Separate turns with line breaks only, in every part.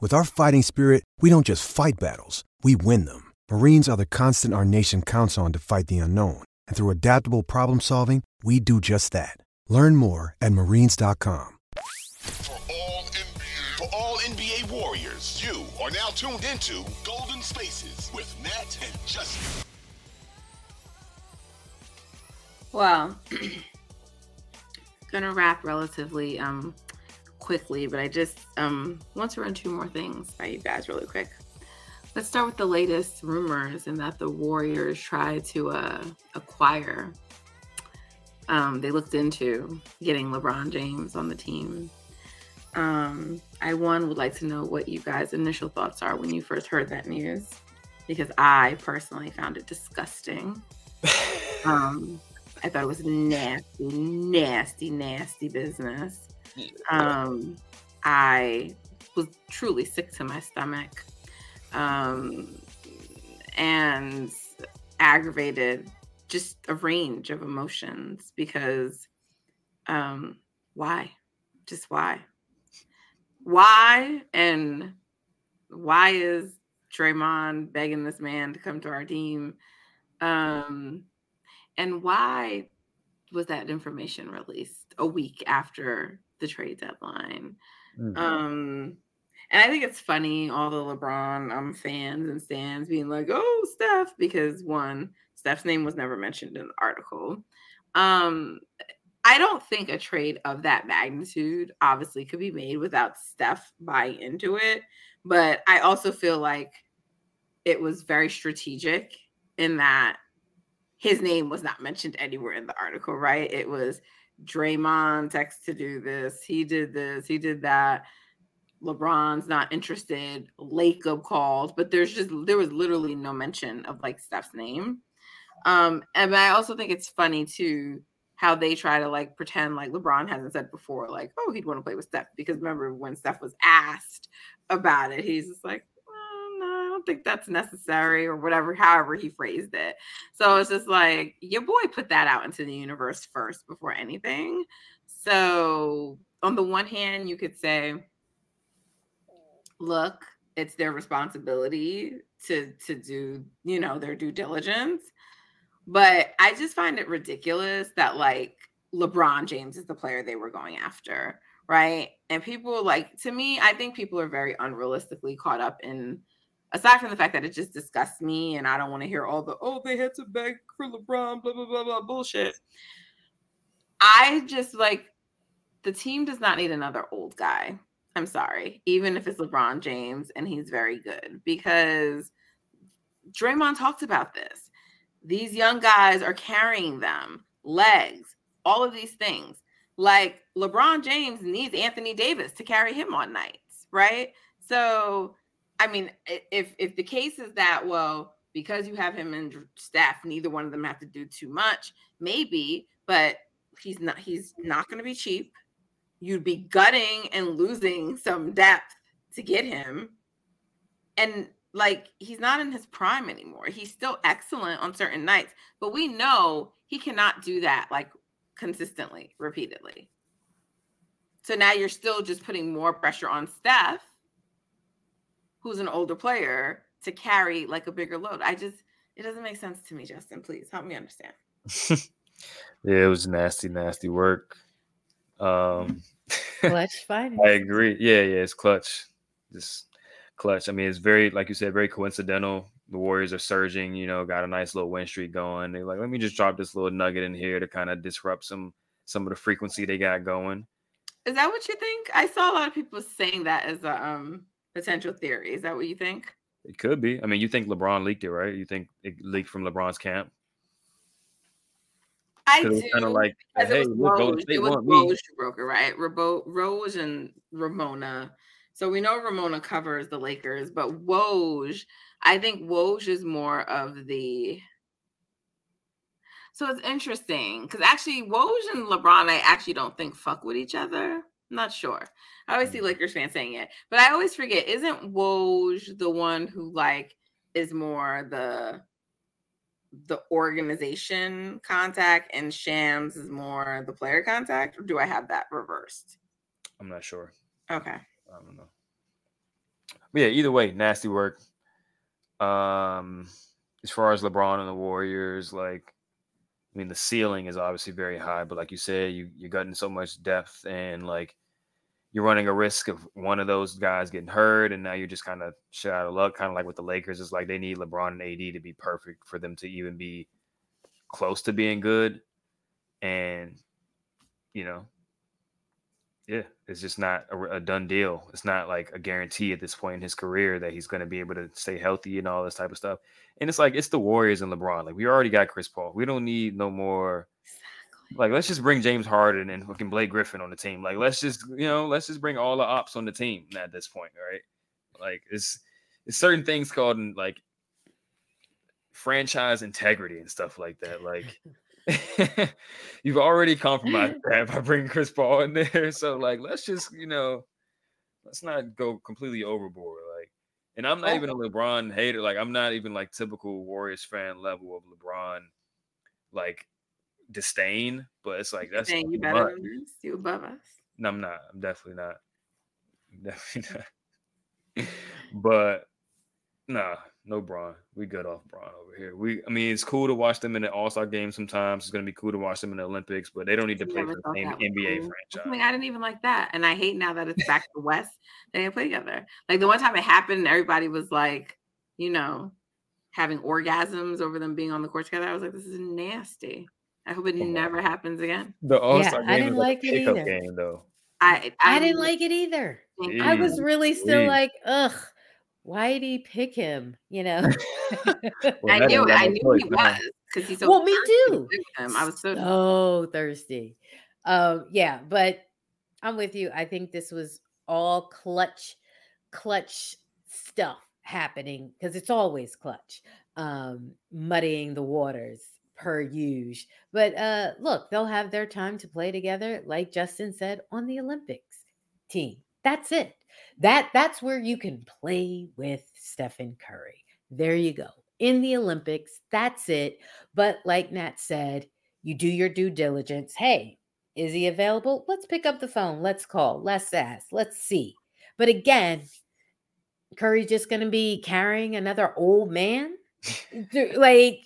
With our fighting spirit, we don't just fight battles, we win them. Marines are the constant our nation counts on to fight the unknown. And through adaptable problem solving, we do just that. Learn more at marines.com.
For all NBA, for all NBA warriors, you are now tuned into Golden Spaces with Nat and Justin.
Well, gonna wrap relatively um quickly, but I just um want to run two more things by you guys really quick. Let's start with the latest rumors and that the Warriors tried to uh, acquire. Um, they looked into getting LeBron James on the team. Um, I one would like to know what you guys' initial thoughts are when you first heard that news, because I personally found it disgusting. um, I thought it was nasty, nasty, nasty business. Um, I was truly sick to my stomach um, and aggravated, just a range of emotions because um, why? Just why? Why? And why is Draymond begging this man to come to our team? Um, and why was that information released a week after the trade deadline?
Mhm.
Um, and I think it's funny, all the LeBron um, fans and stands being like, oh, Steph, because one, Steph's name was never mentioned in the article. Um, I don't think a trade of that magnitude obviously could be made without Steph buying into it. But I also feel like it was very strategic in that his name was not mentioned anywhere in the article, right? It was Draymond text to do this, he did this, he did that. LeBron's not interested. Lake Lacob called, but there's just there was literally no mention of like Steph's name. Um, and I also think it's funny too how they try to like pretend like LeBron hasn't said before, like, oh, he'd want to play with Steph. Because remember when Steph was asked about it, he's just like, "Oh, no, I don't think that's necessary, or whatever, however he phrased it. So it's just like your boy put that out into the universe first before anything. So on the one hand, you could say, look, it's their responsibility to to do, you know, their due diligence. But I just find it ridiculous that like LeBron James is the player they were going after, right? And people like to me, I think people are very unrealistically caught up in aside from the fact that it just disgusts me and I don't want to hear all the oh they had to beg for LeBron, blah blah blah blah bullshit. I just like the team does not need another old guy. I'm sorry, even if it's LeBron James and he's very good, because Draymond talked about this. These young guys are carrying them, legs, all of these things. Like LeBron James needs Anthony Davis to carry him on nights, right? So, I mean, if if the case is that, well, because you have him and Steph, neither one of them have to do too much, maybe, but he's not he's not going to be cheap you'd be gutting and losing some depth to get him. And like he's not in his prime anymore. He's still excellent on certain nights, but we know he cannot do that like consistently, repeatedly. So now you're still just putting more pressure on Steph, who's an older player, to carry like a bigger load. I just it doesn't make sense to me, Justin. Please help me understand.
yeah, it was nasty, nasty work. Um,
Klutch fighting.
I agree. Yeah, yeah, it's Klutch. Just Klutch. I mean, it's very, like you said, very coincidental. the Warriors are surging, you know, got a nice little win streak going. They're like, let me just drop this little nugget in here to kind of disrupt some some of the frequency they got going.
Is that what you think? I saw a lot of people saying that as a um, potential theory. Is that what you think?
It could be. I mean, you think LeBron leaked it, right? You think it leaked from LeBron's camp?
I do.
kind of like, hey,
it was Rose. It was. Rose who broke it, right? Rebo- Rose and Ramona. So we know Ramona covers the Lakers, but Woj, I think Woj is more of the. So it's interesting because actually Woj and LeBron, I actually don't think fuck with each other. I'm not sure. I always
Mm.
see Lakers fans saying it, but I always forget. Isn't Woj the one who like is more the the organization contact and Shams is more the player contact, or do I have that reversed?
I'm not sure.
Okay.
I don't know. But yeah, either way, nasty work. Um, as far as LeBron and the Warriors, like, I mean, the ceiling is obviously very high, but like you said, you you're getting so much depth and like you're running a risk of one of those guys getting hurt, and now you're just kind of shit out of luck, kind of like with the Lakers. It's like they need LeBron and AD to be perfect for them to even be close to being good. And you know, yeah, it's just not a, a done deal. It's not like a guarantee at this point in his career that he's going to be able to stay healthy and all this type of stuff. And it's like it's the Warriors and LeBron. Like we already got Chris Paul. We don't need no more. Like let's just bring James Harden and fucking Blake Griffin on the team. Like let's just you know let's just bring all the ops on the team at this point, right? Like it's it's certain things called in, like franchise integrity and stuff like that. Like you've already compromised that by bringing Chris Paul in there. So like let's just you know let's not go completely overboard. Like and I'm not oh. even a LeBron hater. Like I'm not even like typical Warriors fan level of LeBron like disdain, but it's like that's
Saying you better than this, you above us.
No, I'm not. I'm definitely not. I'm definitely not. but nah, no Bron. We good off Bron over here. We, I mean, it's cool to watch them in the All Star game sometimes. It's gonna be cool to watch them in the Olympics, but they don't need to play for the same NBA
cool. That's
franchise.
something I didn't even like that, and I hate now that it's back to West. They didn't play together. Like the one time it happened, everybody was like, you know, having orgasms over them being on the court together. I was like, this is nasty. I hope it
Come on.
never happens again.
The All Star
I
game
didn't
is like
like
a
it either.
game, though.
I
I didn't like it either.
think-
I was really still
Louise.
like, ugh, why did he pick him? You know?
Well,
I knew
ain't
it.
got
I knew he was because he's so.
Well, me too.
him. I was so.
so thirsty. Um, yeah, but I'm with you. I think this was all Klutch, Klutch stuff happening because it's always Klutch, um, muddying the waters per use. But uh, look, they'll have their time to play together, like Justin said, on the Olympics team. That's it. That that's where you can play with Stephen Curry. There you go. In the Olympics, that's it. But like Nat said, you do your due diligence. Hey, is he available? Let's pick up the phone. Let's call. Let's ask. Let's see. But again, Curry's just going to be carrying another old man? Like,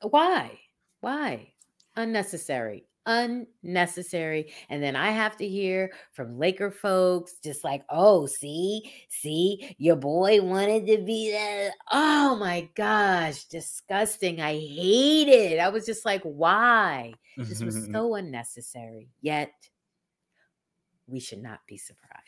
why? Why? Unnecessary. Unnecessary. And then I have to hear from Laker folks just like, oh, see, see, your boy wanted to be that. Oh my gosh, disgusting. I hate it. I was just like, why? This was so unnecessary. Yet, we should not be surprised.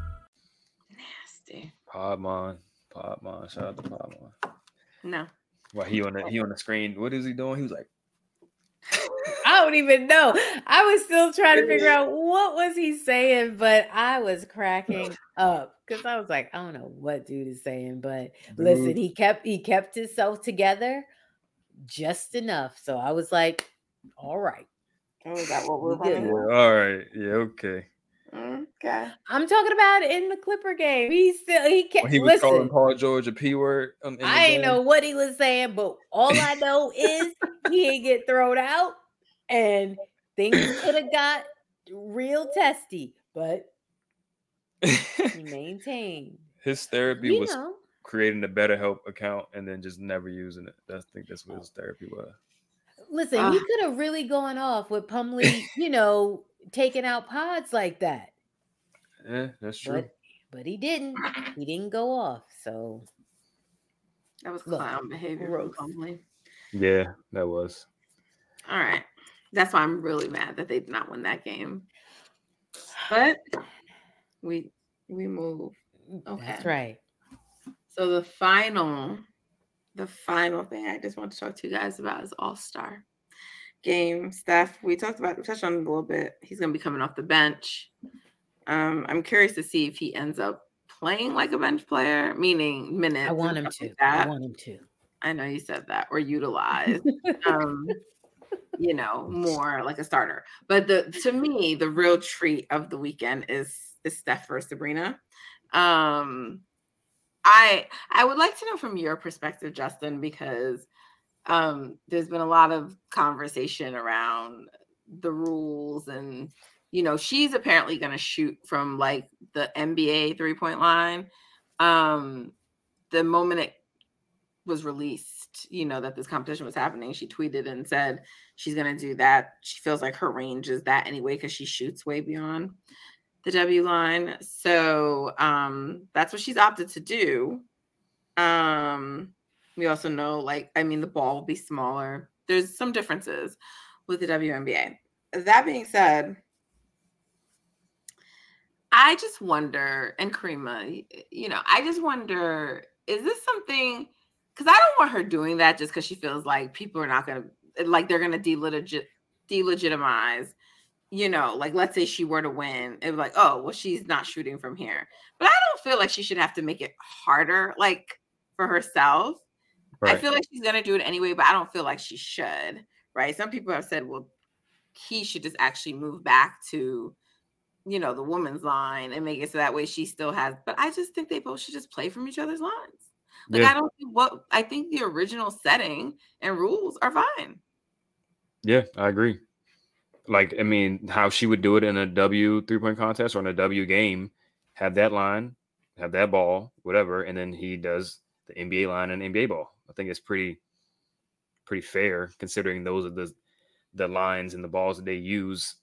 Nasty.
Podmon, Podmon, shout out to Podmon.
No.
Why he on the he on the screen. What is he doing? He was like,
I don't even know. I was still trying to figure out what was he saying, but I was cracking up because I was like, I don't know what dude is saying, but listen, he kept he kept himself together just enough. So I was like, all right.
Oh, is that what we're
We good.
yeah,
running?
all right, yeah, okay.
Okay.
I'm talking about in the Clipper game. He still he can't
When he was calling. Paul George a p word. um,
I ain't
game.
know what he was saying, but all I know is he ain't get thrown out, and things could have got real testy, but he maintained.
His therapy
You
was
know,
creating a better help account and then just never using it. I think that's what his therapy was.
listen,
Ah.
he could have really gone off with Plumlee, you know, taking out pods like that,
Yeah, that's true.
but but he didn't. He didn't go off, so
That was
Look,
clown behavior
gross.
from
yeah, that was.
All right. That's why I'm really mad that they did not win that game. But we we move. Okay.
That's right.
So the final, the final thing I just want to talk to you guys about is All Star game. Steph, we talked about, we touched on it a little bit. He's going to be coming off the bench. Um, I'm curious to see if he ends up playing like a bench player, meaning minutes.
I want him to.
like
I want him to.
I know you said that, or utilize. um, you know, more like a starter. But the to me, the real treat of the weekend is is Steph versus Sabrina. Um, I I would like to know from your perspective, Justin, because um, there's been a lot of conversation around the rules and you know she's apparently going to shoot from like the NBA three point line. Um, the moment it was released, you know, that this competition was happening, she tweeted and said she's going to do that. She feels like her range is that anyway because she shoots way beyond the W line. So um that's what she's opted to do. Um we also know like I mean the ball will be smaller. There's some differences with the WNBA. That being said, I just wonder, and Kariemah, you know, I just wonder, is this something? Because I don't want her doing that just because she feels like people are not going to, eh, like, they're going to delegit, delegitimize, you know, like, let's say she were to win, it was like, oh, well, she's not shooting from here. But I don't feel like she should have to make it harder, like, for herself. I feel like she's going to do it anyway, but I don't feel like she should, right? Some people have said, well, he should just actually move back to you know, the woman's line and make it so that way she still has. But I just think they both should just play from each other's lines. Like
Yeah.
I don't see what I think the original setting and rules are fine.
Yeah, I agree. Like, I mean, how she would do it in a W three point contest or in a W game, have that line, have that ball, whatever, and then he does the NBA line and NBA ball. I think it's pretty, pretty fair considering those are the the lines and the balls that they use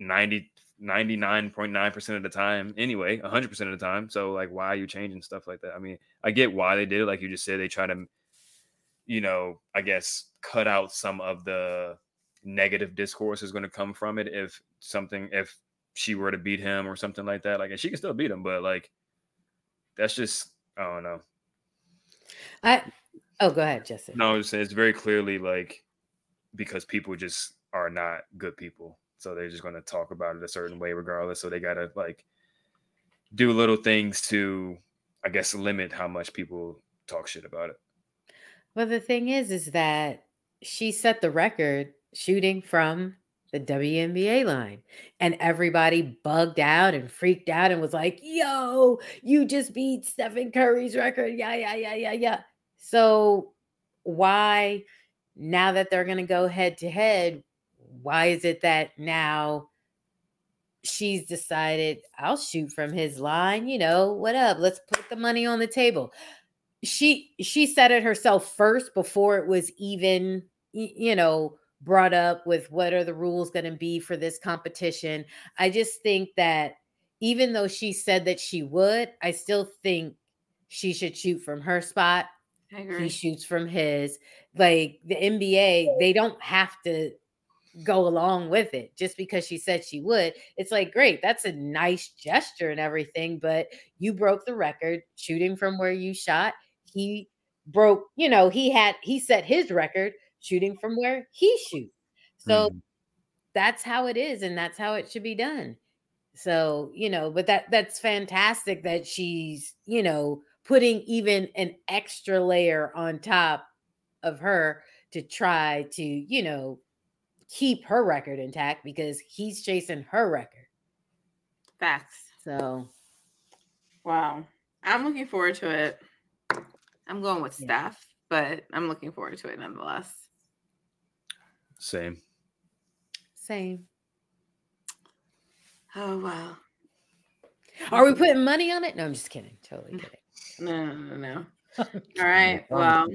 90 99.9% of the time anyway 100% of the time. So like why are you changing stuff like that? I mean i get why they did it like you just said they try to you know i guess cut out some of the negative discourse is going to come from it if something if she were to beat him or something like that. Like and she can still beat him but like that's just i don't know.
I oh, go ahead, Justin.
no I'm it's very clearly like because people just are not good people so they're just going to talk about it a certain way regardless so they got to like do little things to i guess limit how much people talk shit about it
Well, the thing is, is that she set the record shooting from the WNBA line, and everybody bugged out and freaked out and was like, "Yo, you just beat Stephen Curry's record!" Yeah, yeah, yeah, yeah, yeah. So why now that they're going to go head to head? Why is it that now? She's decided I'll shoot from his line. You know, what up? Let's put the money on the table she she said it herself first before it was even you know brought up with what are the rules going to be for this competition i just think that even though she said that she would i still think she should shoot from her spot
I
he shoots from his like the nba they don't have to go along with it just because she said she would. It's like great that's a nice gesture and everything but you broke the record shooting from where you shot. He broke you know he had he set his record shooting from where he shoots. So
Mhm.
that's how it is and that's how it should be done. So you know but that that's fantastic that she's you know putting even an extra layer on top of her to try to you know keep her record intact because he's chasing her record
Facts.
So
Wow. I'm looking forward to it. I'm going with
Yeah.
Steph, but I'm looking forward to it nonetheless.
Same.
same.
Oh wow.
Are we putting money on it? No, I'm just kidding. Totally kidding.
No, no, no, no. All right. Well,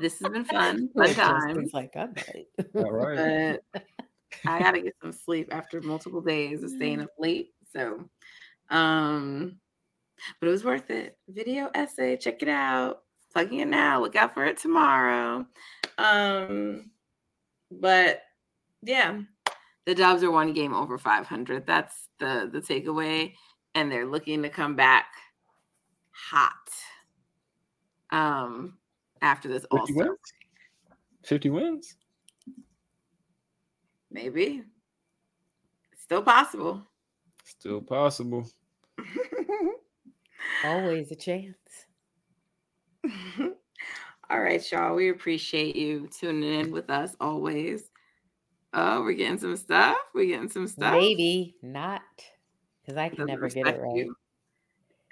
this has been fun. Fun
Justin's
times.
like, I'm.
All right.
But I gotta get some sleep after multiple days of staying up late. So um but it was worth it. Video essay, check it out. Plugging it now. Look out for it tomorrow. Um but yeah, the Dubs are one game over 500. That's the the takeaway, and they're looking to come back hot. Um, after this All
50
Star,
wins? 50 wins?
maybe it's still possible.
Still possible.
Always a chance.
All right, y'all. We appreciate you tuning in with us always. Oh, we're getting some stuff. We're getting some stuff.
Maybe not, because I can
Doesn't
never get it right.
you.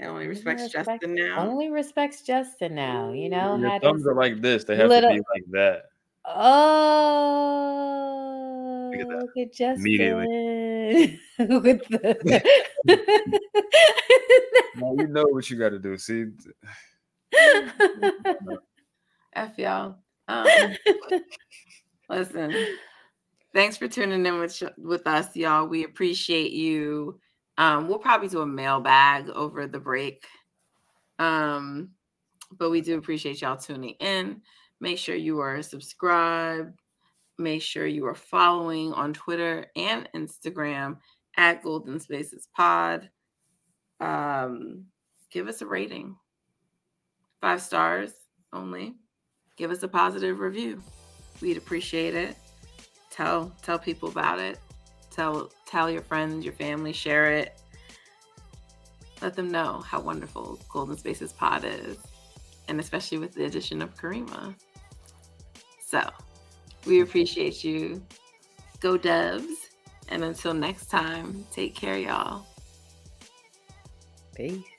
It only
Only
respects
respect-
Justin now.
Only respects Justin now. You know
Your
how
thumbs
to.
are like this. They have
little-
to be like that.
Oh,
Look at that.
look at Justin
Immediately.
with the.
Now you know what you got to do. See,
F y'all. Um, listen, thanks for tuning in with sh- with us, y'all. We appreciate you. Um, we'll probably do a mailbag over the break. Um, but we do appreciate y'all tuning in. Make sure you are subscribed. Make sure you are following on Twitter and Instagram at Golden Spaces Pod. Um, give us a rating. Five stars only. Give us a positive review. We'd appreciate it. Tell tell people about it. Tell tell your friends, your family, share it. Let them know how wonderful Golden Spaces Pod is, and especially with the addition of Kariemah. So, we appreciate you. Go Dubs, and until next time, take care, y'all.
Peace.